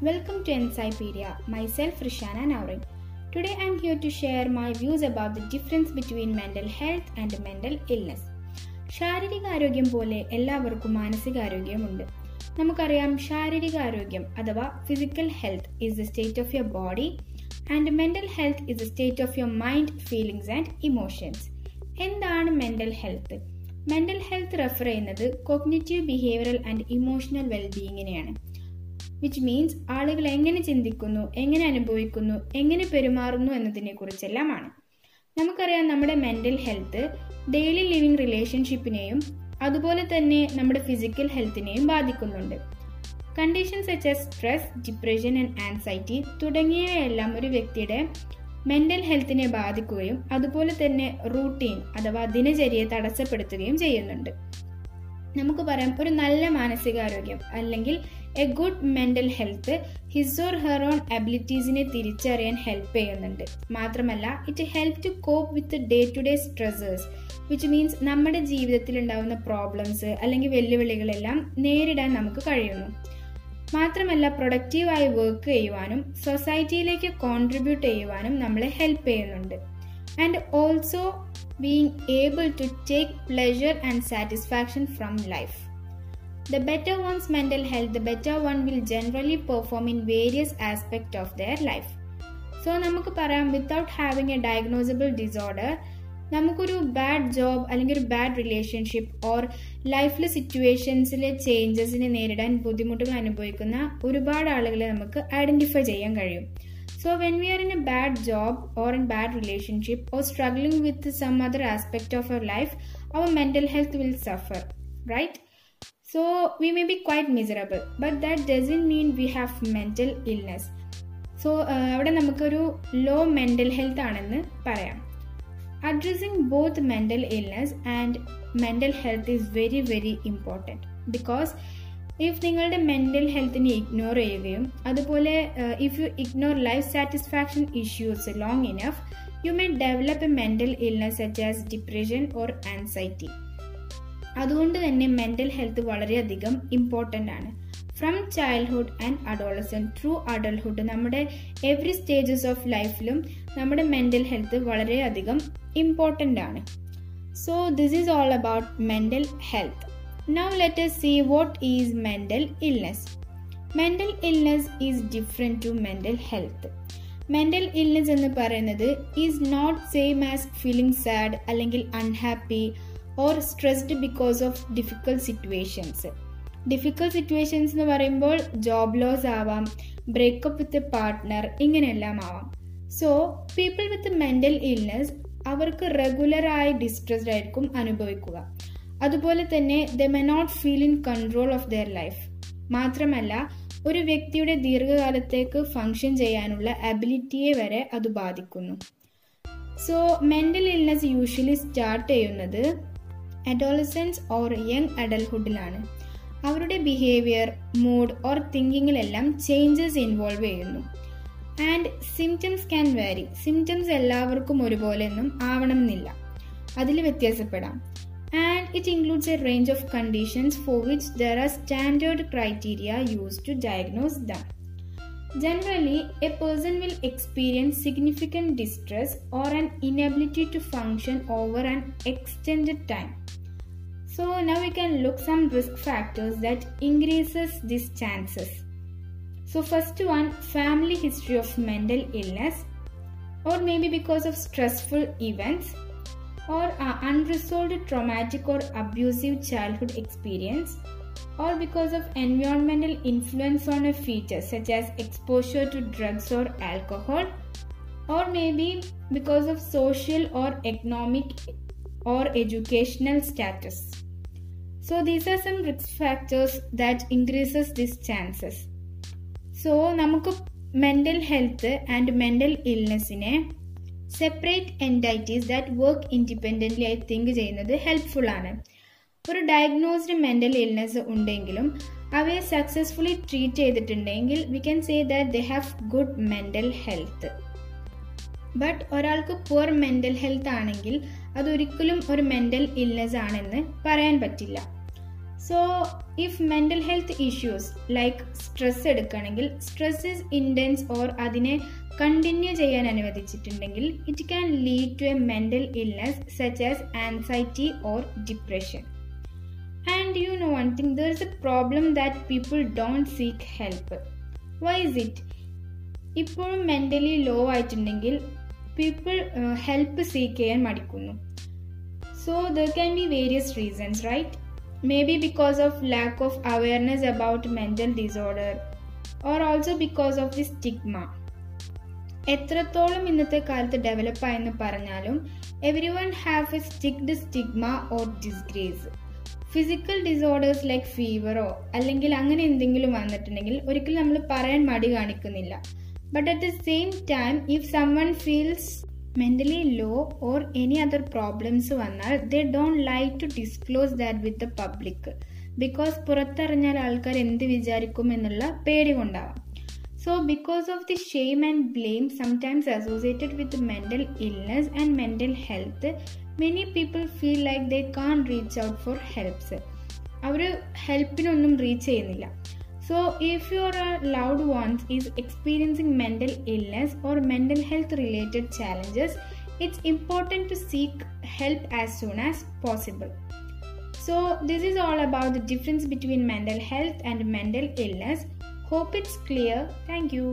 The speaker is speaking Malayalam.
welcome to Encyclopedia. Myself Rishana Naurin. Today I am here to share my views about the difference between mental health and mental illness. ശാരീരികാരോഗ്യം പോലെ എല്ലാവർക്കും മാനസികാരോഗ്യമുണ്ട് നമുക്കറിയാം ശാരീരിക ആരോഗ്യം അഥവാ physical health is the state of your body and mental health is the state of your mind feelings and emotions എന്താണ് mental health mental health refer ചെയ്യുന്നത് കോഗ്നിറ്റീവ് ബിഹേവിയറൽ ആൻഡ് ഇമോഷണൽ വെൽബീയിങ്ങിനെയാണ് വിച്ച് മീൻസ് ആളുകൾ എങ്ങനെ ചിന്തിക്കുന്നു എങ്ങനെ അനുഭവിക്കുന്നു എങ്ങനെ പെരുമാറുന്നു എന്നതിനെ കുറിച്ചെല്ലാമാണ് നമുക്കറിയാം നമ്മുടെ മെന്റൽ ഹെൽത്ത് ഡെയിലി ലിവിങ് റിലേഷൻഷിപ്പിനെയും അതുപോലെ തന്നെ നമ്മുടെ ഫിസിക്കൽ ഹെൽത്തിനെയും ബാധിക്കുന്നുണ്ട്. Conditions such as stress depression and anxiety തുടങ്ങിയവയെല്ലാം ഒരു വ്യക്തിയുടെ മെന്റൽ ഹെൽത്തിനെ ബാധിക്കുകയും അതുപോലെ തന്നെ റൂട്ടീൻ അഥവാ ദിനചര്യയെ തടസ്സപ്പെടുത്തുകയും ചെയ്യുന്നുണ്ട്. നമുക്ക് പറയാം ഒരു നല്ല മാനസികാരോഗ്യം അല്ലെങ്കിൽ a good mental health his or her own അബിലിറ്റീസിനെ തിരിച്ചറിയാൻ ഹെൽപ്പ് ചെയ്യുന്നുണ്ട്. മാത്രമല്ല it help to cope with day to day stressors which means നമ്മുടെ ജീവിതത്തിൽ ഉണ്ടാകുന്ന പ്രോബ്ലംസ് അല്ലെങ്കിൽ വെല്ലുവിളികളെല്ലാം നേരിടാൻ നമുക്ക് കഴിയുന്നു. മാത്രമല്ല പ്രൊഡക്റ്റീവായി വർക്ക് ചെയ്യുവാനും സൊസൈറ്റിയിലേക്ക് കോൺട്രിബ്യൂട്ട് ചെയ്യുവാനും നമ്മളെ ഹെൽപ്പ് ചെയ്യുന്നുണ്ട്. And also being able to take pleasure and satisfaction from life The better one's mental health, the better one will generally perform in various aspects of their life. So നമുക്ക് പറയാം without having a diagnosable disorder നമുക്കൊരു ബാഡ് ജോബ് അല്ലെങ്കിൽ ഒരു ബാഡ് റിലേഷൻഷിപ്പ് ഓർ ലൈഫിലെ സിറ്റുവേഷൻസിലെ ചേഞ്ചസിനെ നേരിടാൻ ബുദ്ധിമുട്ടുകൾ അനുഭവിക്കുന്ന ഒരുപാട് ആളുകളെ നമുക്ക് ഐഡന്റിഫൈ ചെയ്യാൻ കഴിയും So when we are in a bad job or in bad relationship or struggling with some other aspect of our life our mental health will suffer right So we may be quite miserable, but that doesn't mean we have mental illness. So അവിടെ നമുക്കൊരു ലോ മെൻ്റൽ ഹെൽത്ത് ആണെന്ന് പറയാം addressing both mental illness and mental health is very very important because If നിങ്ങളുടെ മെന്റൽ ഹെൽത്തിനെ ഇഗ്നോർ ചെയ്യുകയും അതുപോലെ if you ignore life satisfaction issues long enough you may develop a mental illness such as depression or anxiety അതുകൊണ്ട് തന്നെ മെന്റൽ ഹെൽത്ത് വളരെയധികം ഇമ്പോർട്ടന്റ് ആണ്. From childhood and adolescence through adulthood നമ്മുടെ എവറി സ്റ്റേജസ് ഓഫ് ലൈഫിലും നമ്മുടെ മെന്റൽ ഹെൽത്ത് വളരെയധികം ഇമ്പോർട്ടന്റ് ആണ്. So this is all about mental health now let us see what is mental illness. Mental illness is different to mental health mental illness എന്ന് പറയുന്നത് is not same as feeling sad അല്ലെങ്കിൽ unhappy or stressed because of difficult situations difficult situations എന്ന് പറയുമ്പോൾ ജോബ് ലോസ് ആവാം ബ്രേക്കപ്പ് വിത്ത് പാർട്ട്ണർ ഇങ്ങനെയെല്ലാം ആവാം. So people with mental illness അവർക്ക് റെഗുലറായി ഡിസ്ട്രെസ്ഡ് ആയിരിക്കും അനുഭവിക്കുക. അതുപോലെ തന്നെ they may not feel in control of their life മാത്രമല്ല ഒരു വ്യക്തിയുടെ ദീർഘകാലത്തേക്ക് ഫങ്ഷൻ ചെയ്യാനുള്ള അബിലിറ്റിയെ വരെ അത് ബാധിക്കുന്നു. So mental illness usually start ചെയ്യുന്നത് അഡോളസൻസ് ഓർ യങ് അഡൽഹുഡിലാണ് അവരുടെ ബിഹേവിയർ മൂഡ് ഓർ തിങ്കിങ്ങിലെല്ലാം ചേഞ്ചസ് ഇൻവോൾവ് ചെയ്യുന്നു. And symptoms can vary symptoms എല്ലാവർക്കും ഒരുപോലെയൊന്നും ആവണമെന്നില്ല. അതിൽ വ്യത്യാസപ്പെടാം. and it includes a range of conditions for which there are standard criteria used to diagnose them. Generally, a person will experience significant distress or an inability to function over an extended time. So now we can look some risk factors that increases these chances. So first one, family history of mental illness or maybe because of stressful events or uh, unresolved traumatic or abusive childhood experience or because of environmental influence on a feature such as exposure to drugs or alcohol or maybe because of social or economic or educational status so these are some risk factors that increases these chances so നമുക്ക് mental health and mental ഇൽനെസ്സിനെ separate entities that work independently ആയി തിങ്ക് ചെയ്യുന്നത് ഹെൽപ്ഫുൾ ആണ്. ഒരു ഡയഗ്നോസ്ഡ് മെന്റൽ ഇൽനെസ് ഉണ്ടെങ്കിലും അവയെ സക്സസ്ഫുള്ളി ട്രീറ്റ് ചെയ്തിട്ടുണ്ടെങ്കിൽ we can say that they have good mental health but ഒരാൾക്ക് പുവർ മെന്റൽ ഹെൽത്ത് ആണെങ്കിൽ അതൊരിക്കലും ഒരു മെന്റൽ ഇൽനെസ് ആണെന്ന് പറയാൻ പറ്റില്ല. So if mental health issues like stress എടുക്കുകയാണെങ്കിൽ സ്ട്രെസ് ഇസ് ഇന്റൻസ് ഓർ അതിനെ കണ്ടിന്യൂ ചെയ്യാൻ അനുവദിച്ചിട്ടുണ്ടെങ്കിൽ it can lead to a mental illness such as anxiety or depression and you know one thing there is a problem that people don't seek help why is it ഇപ്പോഴും മെന്റലി ലോ ആയിട്ടുണ്ടെങ്കിൽ പീപ്പിൾ ഹെൽപ്പ് സീക്ക് ചെയ്യാൻ മടിക്കുന്നു. So there can be various reasons right may be because of lack of awareness about mental disorder or also because of the stigma എത്രത്തോളം ഇന്നത്തെ കാലത്ത് ഡെവലപ്പായെന്ന് പറഞ്ഞാലും everyone have a sticked stigma or disgrace physical disorders like ഫീവറോ അല്ലെങ്കിൽ അങ്ങനെ എന്തെങ്കിലും വന്നിട്ടുണ്ടെങ്കിൽ ഒരിക്കലും നമ്മൾ പറയാൻ മടി കാണിക്കുന്നില്ല. But at the same time if someone feels mentally low or any other problems വന്നാൽ they don't like to disclose that with the public because പുറത്തറിഞ്ഞാൽ ആൾക്കാർ എന്ത് വിചാരിക്കും എന്നുള്ള പേടി കൊണ്ടാവാം. So because of the shame and blame sometimes associated with mental illness and mental health many people feel like they can't reach out for helps അവർ ഹെൽപ്പിനൊന്നും റീച്ച് ചെയ്യുന്നില്ല. So if your loved ones is experiencing mental illness or mental health related challenges it's important to seek help as soon as possible So, this is all about the difference between mental health and mental illness. Hope it's clear. Thank you.